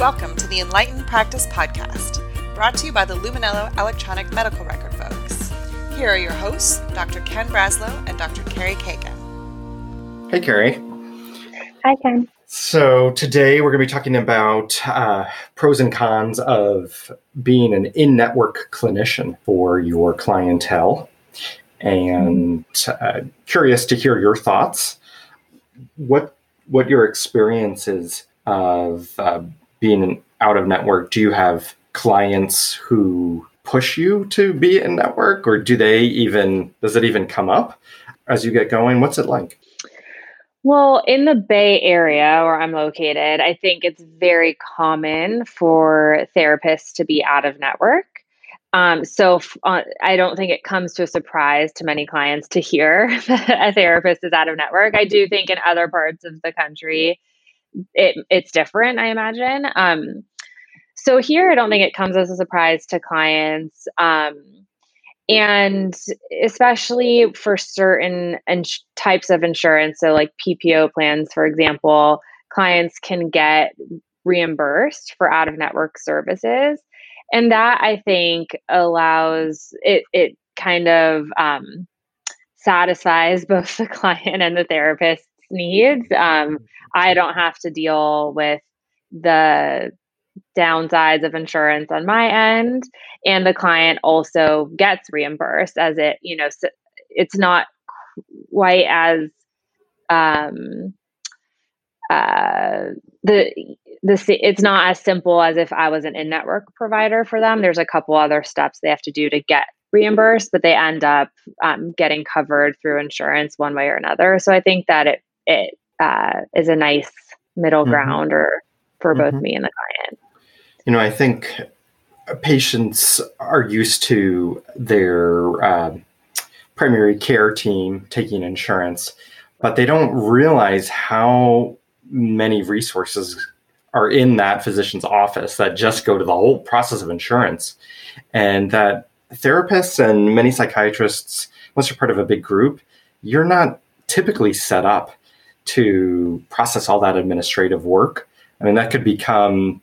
Welcome to the Enlightened Practice Podcast, brought to you by the Luminello Electronic Medical Record folks. Here are your hosts, Dr. Ken Braslow and Dr. Carrie Kagan. Hey, Carrie. Hi, Ken. So, today we're going to be talking about uh, pros and cons of being an in network clinician for your clientele. And uh, curious to hear your thoughts. What, what your experience is of uh, being out of network, do you have clients who push you to be in network or do they even does it even come up as you get going? What's it like? Well in the bay area where i'm located i think it's very common for therapists to be out of network. Um, so f- uh, i don't think it comes to a surprise to many clients to hear that a therapist is out of network. I do think in other parts of the country it, it's different, I imagine. Um, so here, I don't think it comes as a surprise to clients. Um, and especially for certain ins- types of insurance, so like PPO plans, for example, clients can get reimbursed for out of network services. And that I think allows it, it kind of um, satisfies both the client and the therapist needs. Um, I don't have to deal with the downsides of insurance on my end, and the client also gets reimbursed as it, you know, it's not quite as um, uh, the the it's not as simple as if I was an in-network provider for them. There's a couple other steps they have to do to get reimbursed, but they end up um, getting covered through insurance one way or another. So I think that it it uh, is a nice middle mm-hmm. ground or for both mm-hmm. me and the client. You know, I think patients are used to their uh, primary care team taking insurance, but they don't realize how many resources are in that physician's office that just go to the whole process of insurance. And that therapists and many psychiatrists, once you're part of a big group, you're not typically set up to process all that administrative work. I mean, that could become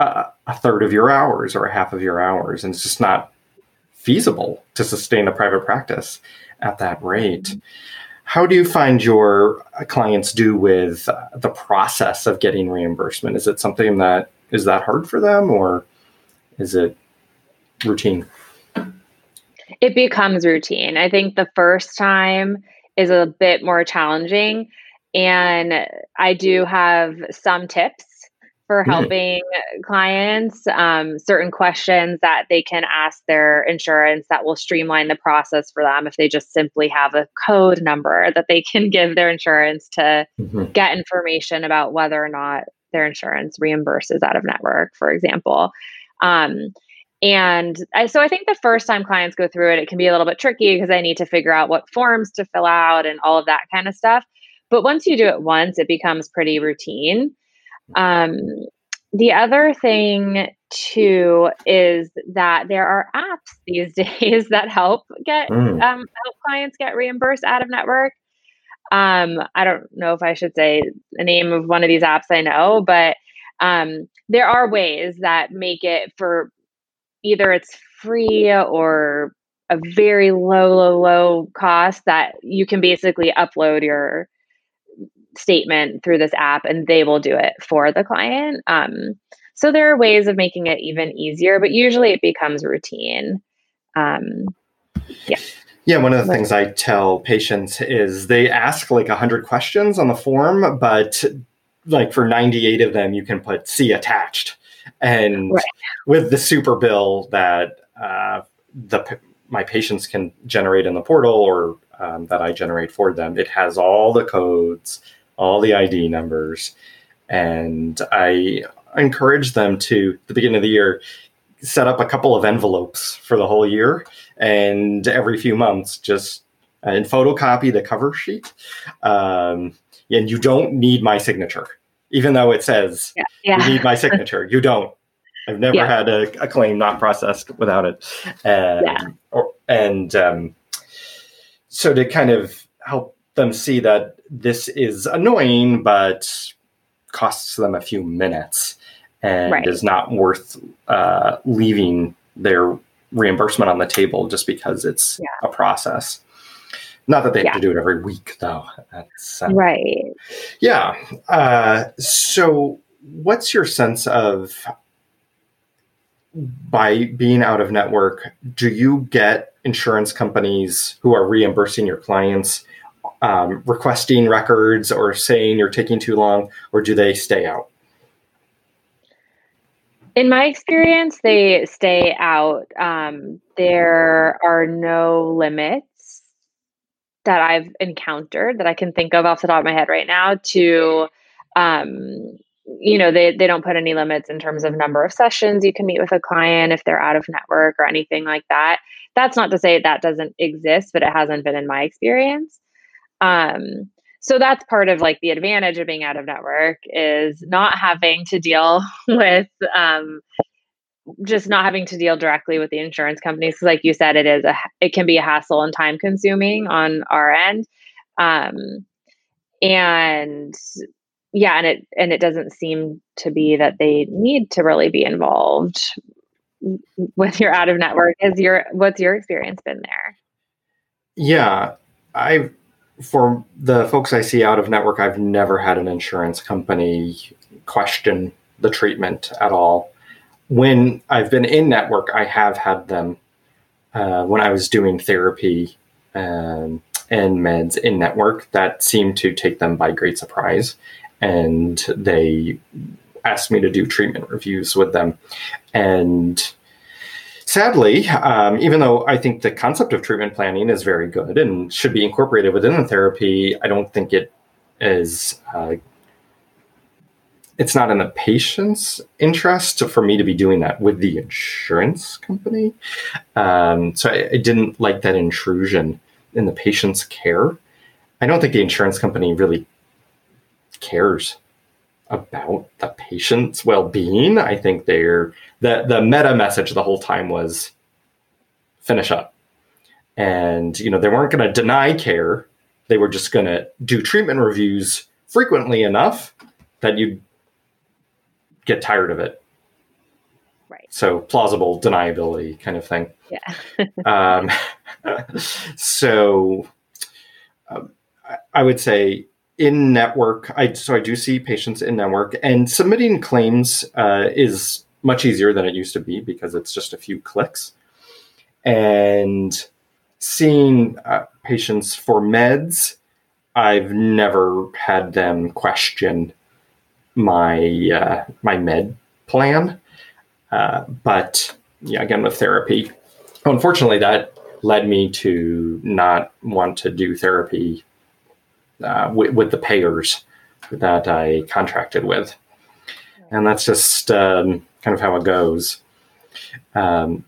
a, a, third of your hours or a half of your hours, and it's just not feasible to sustain a private practice at that rate. How do you find your uh, clients do with uh, the process of getting reimbursement? Is it something that is that hard for them, or is it routine? It becomes routine. I think the first time is a bit more challenging. And I do have some tips for helping mm. clients, um, certain questions that they can ask their insurance that will streamline the process for them if they just simply have a code number that they can give their insurance to mm-hmm. get information about whether or not their insurance reimburses out of network, for example. Um, and I, so I think the first time clients go through it, it can be a little bit tricky because I need to figure out what forms to fill out and all of that kind of stuff. But once you do it once, it becomes pretty routine. Um, the other thing too is that there are apps these days that help get mm. um, help clients get reimbursed out of network. Um, I don't know if I should say the name of one of these apps I know, but um, there are ways that make it for either it's free or a very low, low, low cost that you can basically upload your statement through this app and they will do it for the client. Um, so there are ways of making it even easier, but usually it becomes routine. Um, yeah. Yeah, one of the things I tell patients is they ask like 100 questions on the form, but like for 98 of them, you can put see attached and right. with the super bill that uh, the my patients can generate in the portal or um, that I generate for them, it has all the codes, all the ID numbers, and I encourage them to the beginning of the year set up a couple of envelopes for the whole year, and every few months just and photocopy the cover sheet. Um, and you don't need my signature even though it says yeah. Yeah. you need my signature. you don't. I've never yeah. had a, a, claim not processed without it. And, or, and um, so to kind of help them see that this is annoying, but costs them a few minutes. and Right. is not worth uh, leaving their reimbursement on the table just because it's a process. Not that they have to do it every week, though. That's uh, Right. yeah. Uh, so, what's your sense of by being out of network? Do you get insurance companies who are reimbursing your clients um, requesting records or saying you're taking too long, or do they stay out? In my experience, they stay out. Um, there are no limits that I've encountered that I can think of off the top of my head right now to, um, you know, they, they don't put any limits in terms of number of sessions you can meet with a client if they're out of network or anything like that. That's not to say that doesn't exist, but it hasn't been in my experience. Um, so that's part of like the advantage of being out of network is not having to deal with um, just not having to deal directly with the insurance companies. like you said, it is a it can be a hassle and time consuming on our end. Um, and yeah, and it and it doesn't seem to be that they need to really be involved with your out of network. Is your what's your experience been there? Yeah, I for the folks I see out of network, I've never had an insurance company question the treatment at all. When I've been in network, I have had them uh, when I was doing therapy um, and meds in network. That seemed to take them by great surprise, and they asked me to do treatment reviews with them, and sadly, um, even though I think the concept of treatment planning is very good and should be incorporated within the therapy, I don't think it is. Uh, it's not in the patient's interest for me to be doing that with the insurance company. Um, so I, I didn't like that intrusion in the patient's care. I don't think the insurance company really cares about the patient's well-being. I think they're the the meta message the whole time was finish up. And you know, they weren't going to deny care. They were just going to do treatment reviews frequently enough that you'd get tired of it. Right. So plausible deniability kind of thing. Yeah. Um, so um, I- I would say in network, I so I do see patients in network, and submitting claims uh, is much easier than it used to be because it's just a few clicks. And seeing uh, patients for meds, I've never had them question my uh, my med plan. Uh, but yeah, again with therapy, unfortunately, that led me to not want to do therapy uh, with, with the payers that I contracted with, and that's just um, kind of how it goes. Um,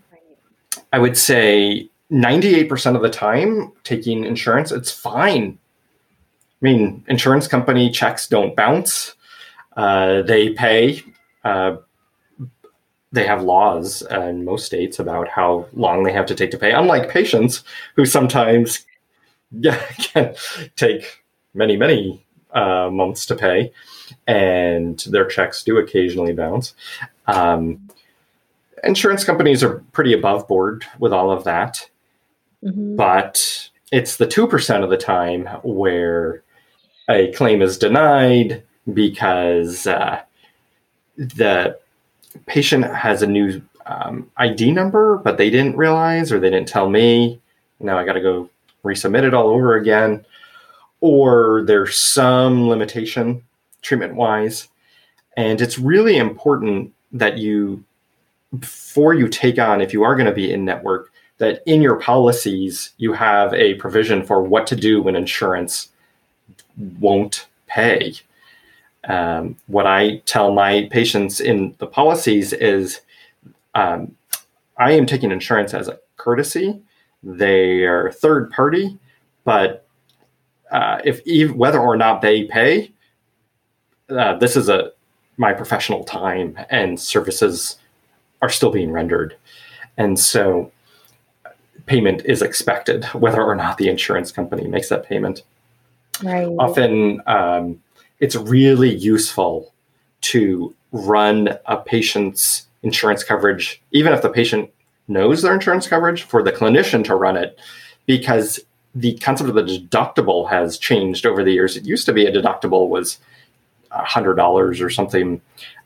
I would say 98% of the time, taking insurance, it's fine. I mean, insurance company checks don't bounce. Uh, they pay. Uh, they have laws in most states about how long they have to take to pay, unlike patients who sometimes yeah, can take many, many uh, months to pay, and their checks do occasionally bounce. Um, insurance companies are pretty above board with all of that Mhm. but it's the 2% of the time where a claim is denied because uh, the patient has a new um, ID number, but they didn't realize or they didn't tell me. Now I got to go resubmit it all over again. Or there's some limitation treatment wise. And it's really important that you, before you take on, if you are going to be in network, that in your policies you have a provision for what to do when insurance won't pay. Um, what I tell my patients in the policies is um, I am taking insurance as a courtesy. They are third party, but uh, if ev- whether or not they pay, uh, this is a my professional time and services are still being rendered, and so payment is expected, whether or not the insurance company makes that payment. Right. Often, um, it's really useful to run a patient's insurance coverage, even if the patient knows their insurance coverage, for the clinician to run it, because the concept of the deductible has changed over the years. It used to be a deductible was $100 or something.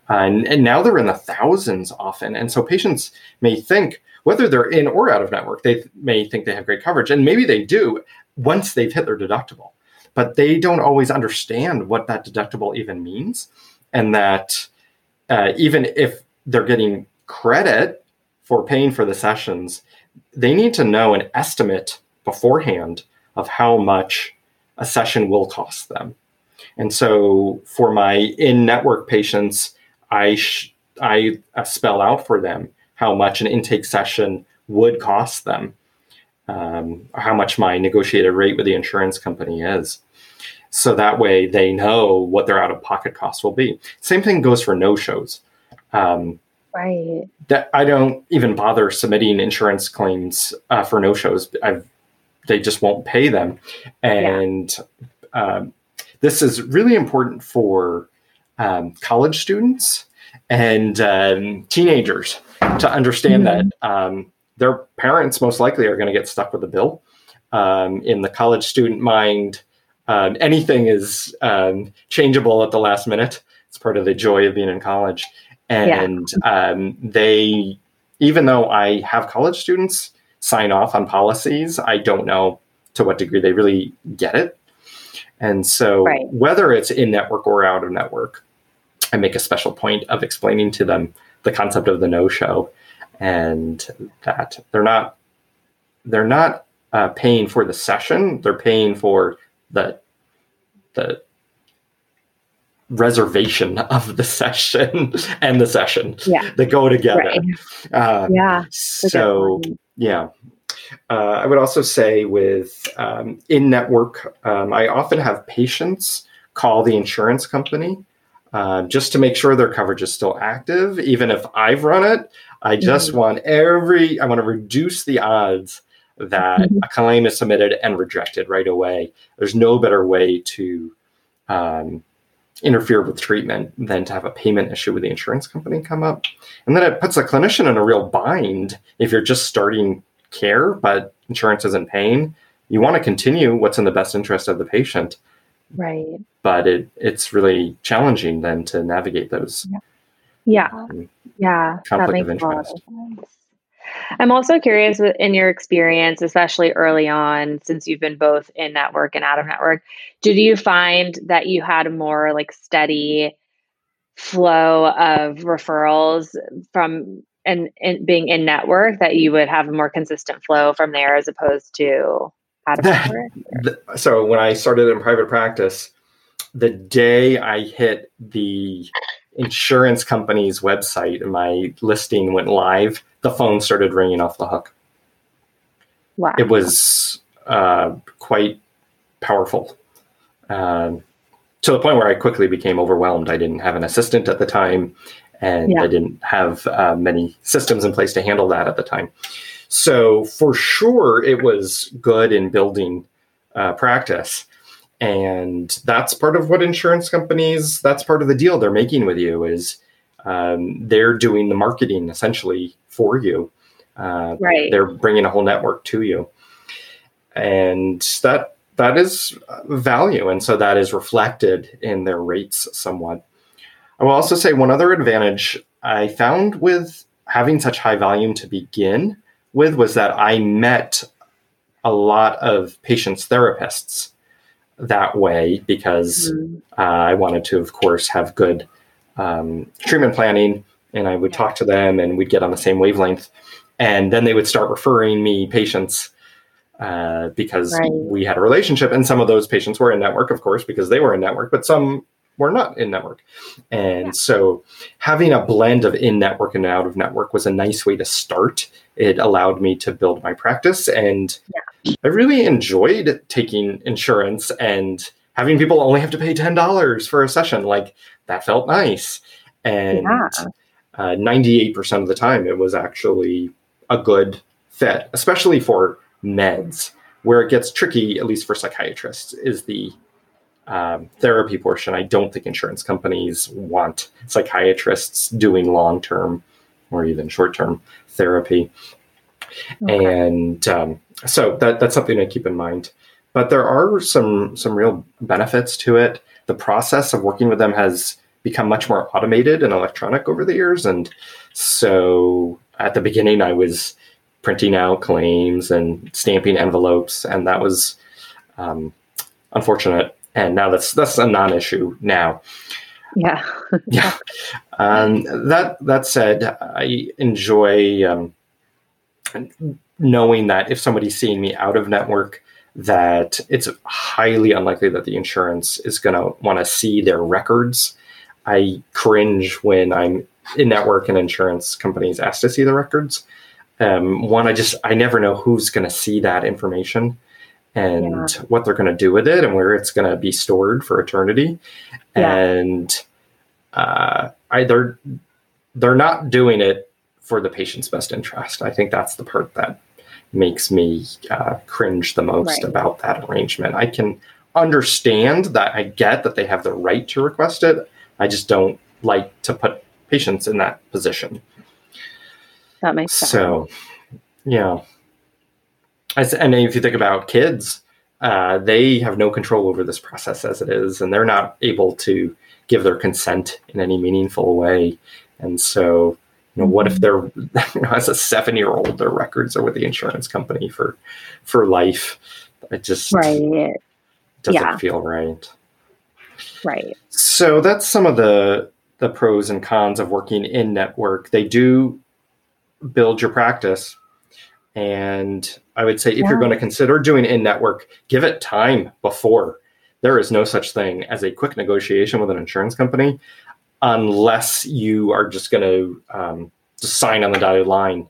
And, and now they're in the thousands often. And so patients may think, whether they're in or out of network, they may think they have great coverage. And maybe they do once they've hit their deductible. But they don't always understand what that deductible even means. And that uh, even if they're getting credit for paying for the sessions, they need to know an estimate beforehand of how much a session will cost them. And so for my in network patients, I, sh- I uh, spell out for them how much an intake session would cost them, um, how much my negotiated rate with the insurance company is. So that way they know what their out of pocket costs will be. Same thing goes for no shows. Um, right. That I don't even bother submitting insurance claims uh, for no shows. I've they just won't pay them. And yeah. um, this is really important for um, college students and um, teenagers to understand mm-hmm. that um, their parents most likely are going to get stuck with a bill. Um, in the college student mind, um, anything is changeable at the last minute. It's part of the joy of being in college. And yeah. they, even though I have college students, sign off on policies, I don't know to what degree they really get it. And so, right. whether it's in network or out of network, I make a special point of explaining to them the concept of the no show and that they're not they're not uh, paying for the session; they're paying for the the reservation of the session and the session yeah. that go together. Right. Uh, yeah. So yeah. Uh, I would also say with um, in network, um, I often have patients call the insurance company uh, just to make sure their coverage is still active. Even if I've run it, I just mm-hmm. want every, I want to reduce the odds that mm-hmm. a claim is submitted and rejected right away. There's no better way to um, interfere with treatment than to have a payment issue with the insurance company come up. And then it puts a clinician in a real bind if you're just starting care, but insurance isn't paying. You want to continue what's in the best interest of the patient. Right. But it it's really challenging then to navigate those. Yeah. Yeah. Mm. Yeah. Conflict of interest. I'm also curious in your experience, especially early on, since you've been both in network and out of network, did you find that you had a more like steady flow of referrals from and, and being in network that you would have a more consistent flow from there as opposed to out of network? so when I started in private practice, the day I hit the insurance company's website and my listing went live, the phone started ringing off the hook. Wow. It was uh, quite powerful. Um, to the point where I quickly became overwhelmed. I didn't have an assistant at the time, and yeah. I didn't have uh, many systems in place to handle that at the time. So, for sure, it was good in building uh, practice. And that's part of what insurance companies, that's part of the deal they're making with you is um, they're doing the marketing essentially for you. Uh, right. They're bringing a whole network to you. And that that is value. And so that is reflected in their rates somewhat. I will also say one other advantage I found with having such high volume to begin with was that I met a lot of patients' therapists that way because mm-hmm. uh, I wanted to, of course, have good um, treatment planning. And I would talk to them and we'd get on the same wavelength. And then they would start referring me patients uh, because right. we had a relationship. And some of those patients were in network, of course, because they were in network, but some were not in network. And yeah. so having a blend of in network and out of network was a nice way to start. It allowed me to build my practice. And yeah. I really enjoyed taking insurance and having people only have to pay $10 for a session. Like that felt nice. And yeah. uh, 98% of the time, it was actually a good fit, especially for meds. Where it gets tricky, at least for psychiatrists, is the um, therapy portion, I don't think insurance companies want psychiatrists doing long term or even short term therapy. Okay. And um, so that, that's something to keep in mind. But there are some some real benefits to it. The process of working with them has become much more automated and electronic over the years. And so at the beginning, I was printing out claims and stamping envelopes, and that was um, unfortunate. And now that's that's a non-issue now. Yeah. yeah. Um, that that said, I enjoy um, knowing that if somebody's seeing me out of network, that it's highly unlikely that the insurance is going to want to see their records. I cringe when I'm in network and insurance companies ask to see the records. Um, one, I just I never know who's going to see that information and yeah. what they're going to do with it and where it's going to be stored for eternity. Yeah. And uh, either they're not doing it for the patient's best interest. I think that's the part that makes me uh, cringe the most right. about that arrangement. I can understand that I get that they have the right to request it. I just don't like to put patients in that position. That makes sense. So, yeah. As, and if you think about kids, uh, they have no control over this process as it is, and they're not able to give their consent in any meaningful way. And so, you know, what if they're you know, as a seven year old, their records are with the insurance company for for life? It just right. doesn't yeah. feel right. Right. So that's some of the the pros and cons of working in network. They do build your practice. And I would say if yeah. you're going to consider doing in network, give it time before. There is no such thing as a quick negotiation with an insurance company unless you are just going to um, just sign on the dotted line.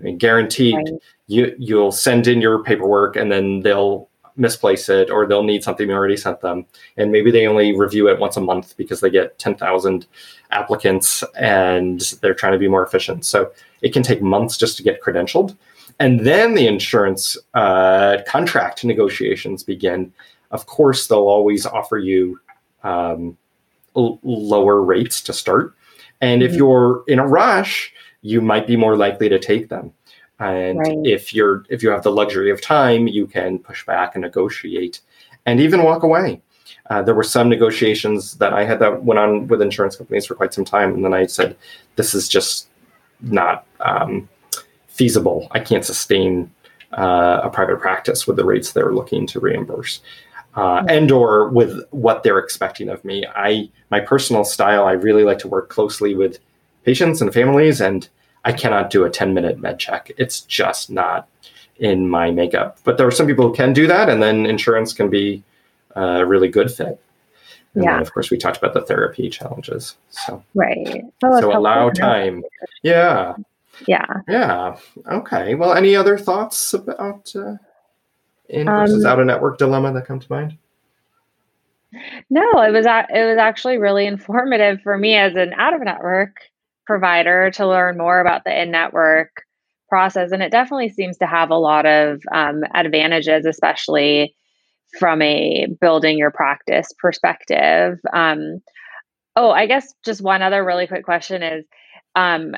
I mean, guaranteed, right. you you'll send in your paperwork and then they'll misplace it or they'll need something you already sent them, and maybe they only review it once a month because they get ten thousand applicants and they're trying to be more efficient. So it can take months just to get credentialed, and then the insurance uh, contract negotiations begin. Of course, they'll always offer you. Um, l- lower rates to start. And mm-hmm. if you're in a rush, you might be more likely to take them. And right. if you're if you have the luxury of time, you can push back and negotiate, and even walk away. Uh, there were some negotiations that I had that went on with insurance companies for quite some time, and then I said, "This is just not um, feasible. I can't sustain uh, a private practice with the rates they're looking to reimburse." Uh, and or with what they're expecting of me. I my personal style, I really like to work closely with patients and families, and I cannot do a 10 minute med check. It's just not in my makeup. But there are some people who can do that, and then insurance can be a really good fit. And yeah. then, of course, we talked about the therapy challenges. So right. Oh, so allow time. Yeah. Yeah. Yeah. Okay. Well, any other thoughts about? Uh, in versus um, out of network dilemma that come to mind? No, it was it was actually really informative for me as an out of network provider to learn more about the in network process, and it definitely seems to have a lot of um, advantages, especially from a building your practice perspective. Um, oh, I guess just one other really quick question is. Um,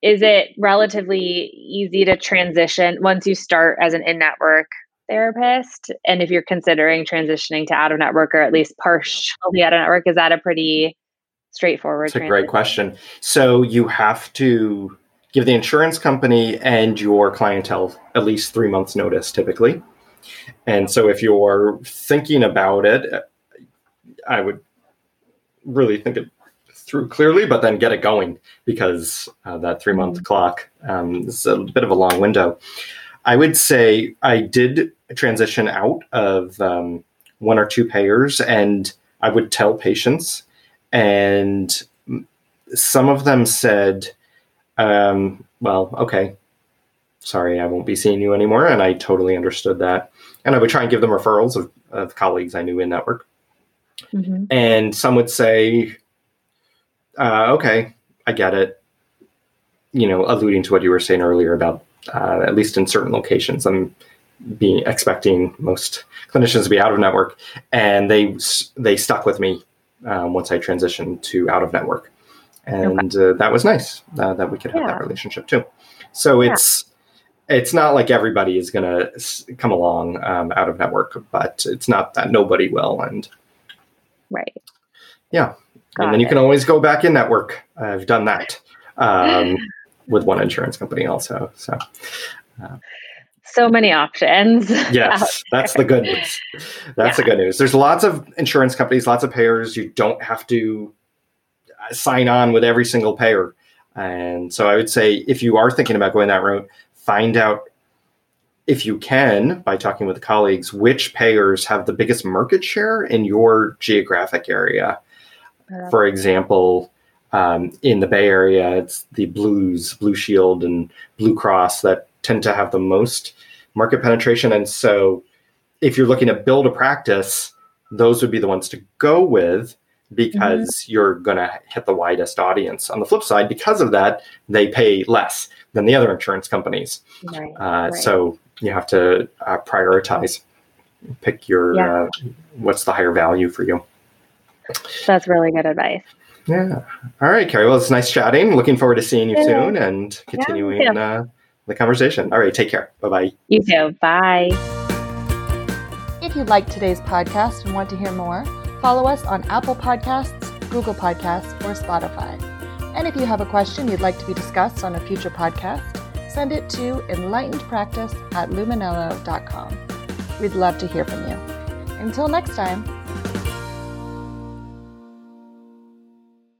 is it relatively easy to transition once you start as an in network therapist? And if you're considering transitioning to out of network or at least partially out of network, is that a pretty straightforward? It's a great question. So you have to give the insurance company and your clientele at least three months notice typically. And so if you're thinking about it, I would really think it through clearly, but then get it going because uh, that three month mm-hmm. clock um, is a bit of a long window. I would say I did transition out of um, one or two payers, and I would tell patients, and some of them said, um, "Well, okay, sorry, I won't be seeing you anymore," and I totally understood that. And I would try and give them referrals of, of colleagues I knew in network, mm-hmm. and some would say, uh, "Okay, I get it." You know, alluding to what you were saying earlier about uh, at least in certain locations, I'm being expecting most clinicians to be out of network, and they they stuck with me um, once I transitioned to out of network, and okay. uh, that was nice uh, that we could have yeah. that relationship too. So it's yeah. it's not like everybody is going to come along um, out of network, but it's not that nobody will, and right, yeah, Got and then it. you can always go back in network. I've done that um, with one insurance company also. So. Uh, so many options. Yes, that's the good news. That's yeah. the good news. There's lots of insurance companies, lots of payers. You don't have to uh, sign on with every single payer. And so I would say if you are thinking about going that route, find out if you can by talking with colleagues which payers have the biggest market share in your geographic area. For example, um, in the Bay Area, it's the Blues, Blue Shield, and Blue Cross that tend to have the most market penetration. And so if you're looking to build a practice, those would be the ones to go with because mm-hmm. you're going to hit the widest audience. On the flip side, because of that, they pay less than the other insurance companies. Right, uh, right. So you have to uh, prioritize, pick your yeah. uh, what's the higher value for you. That's really good advice. Yeah. All right, Carrie. Well, it's nice chatting. Looking forward to seeing you yeah. soon and continuing yeah, the conversation. All right, take care. Bye bye. You too. Bye. If you liked today's podcast and want to hear more, follow us on Apple Podcasts, Google Podcasts, or Spotify. And if you have a question you'd like to be discussed on a future podcast, send it to enlightenedpractice at luminello.com. We'd love to hear from you. Until next time,